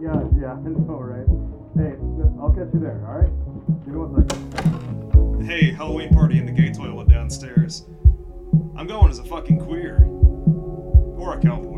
Yeah, yeah, I know, right? Hey, I'll catch you there, alright? Give me one second. Hey, Halloween party in the gay toilet downstairs. I'm going as a fucking queer. Or a cowboy.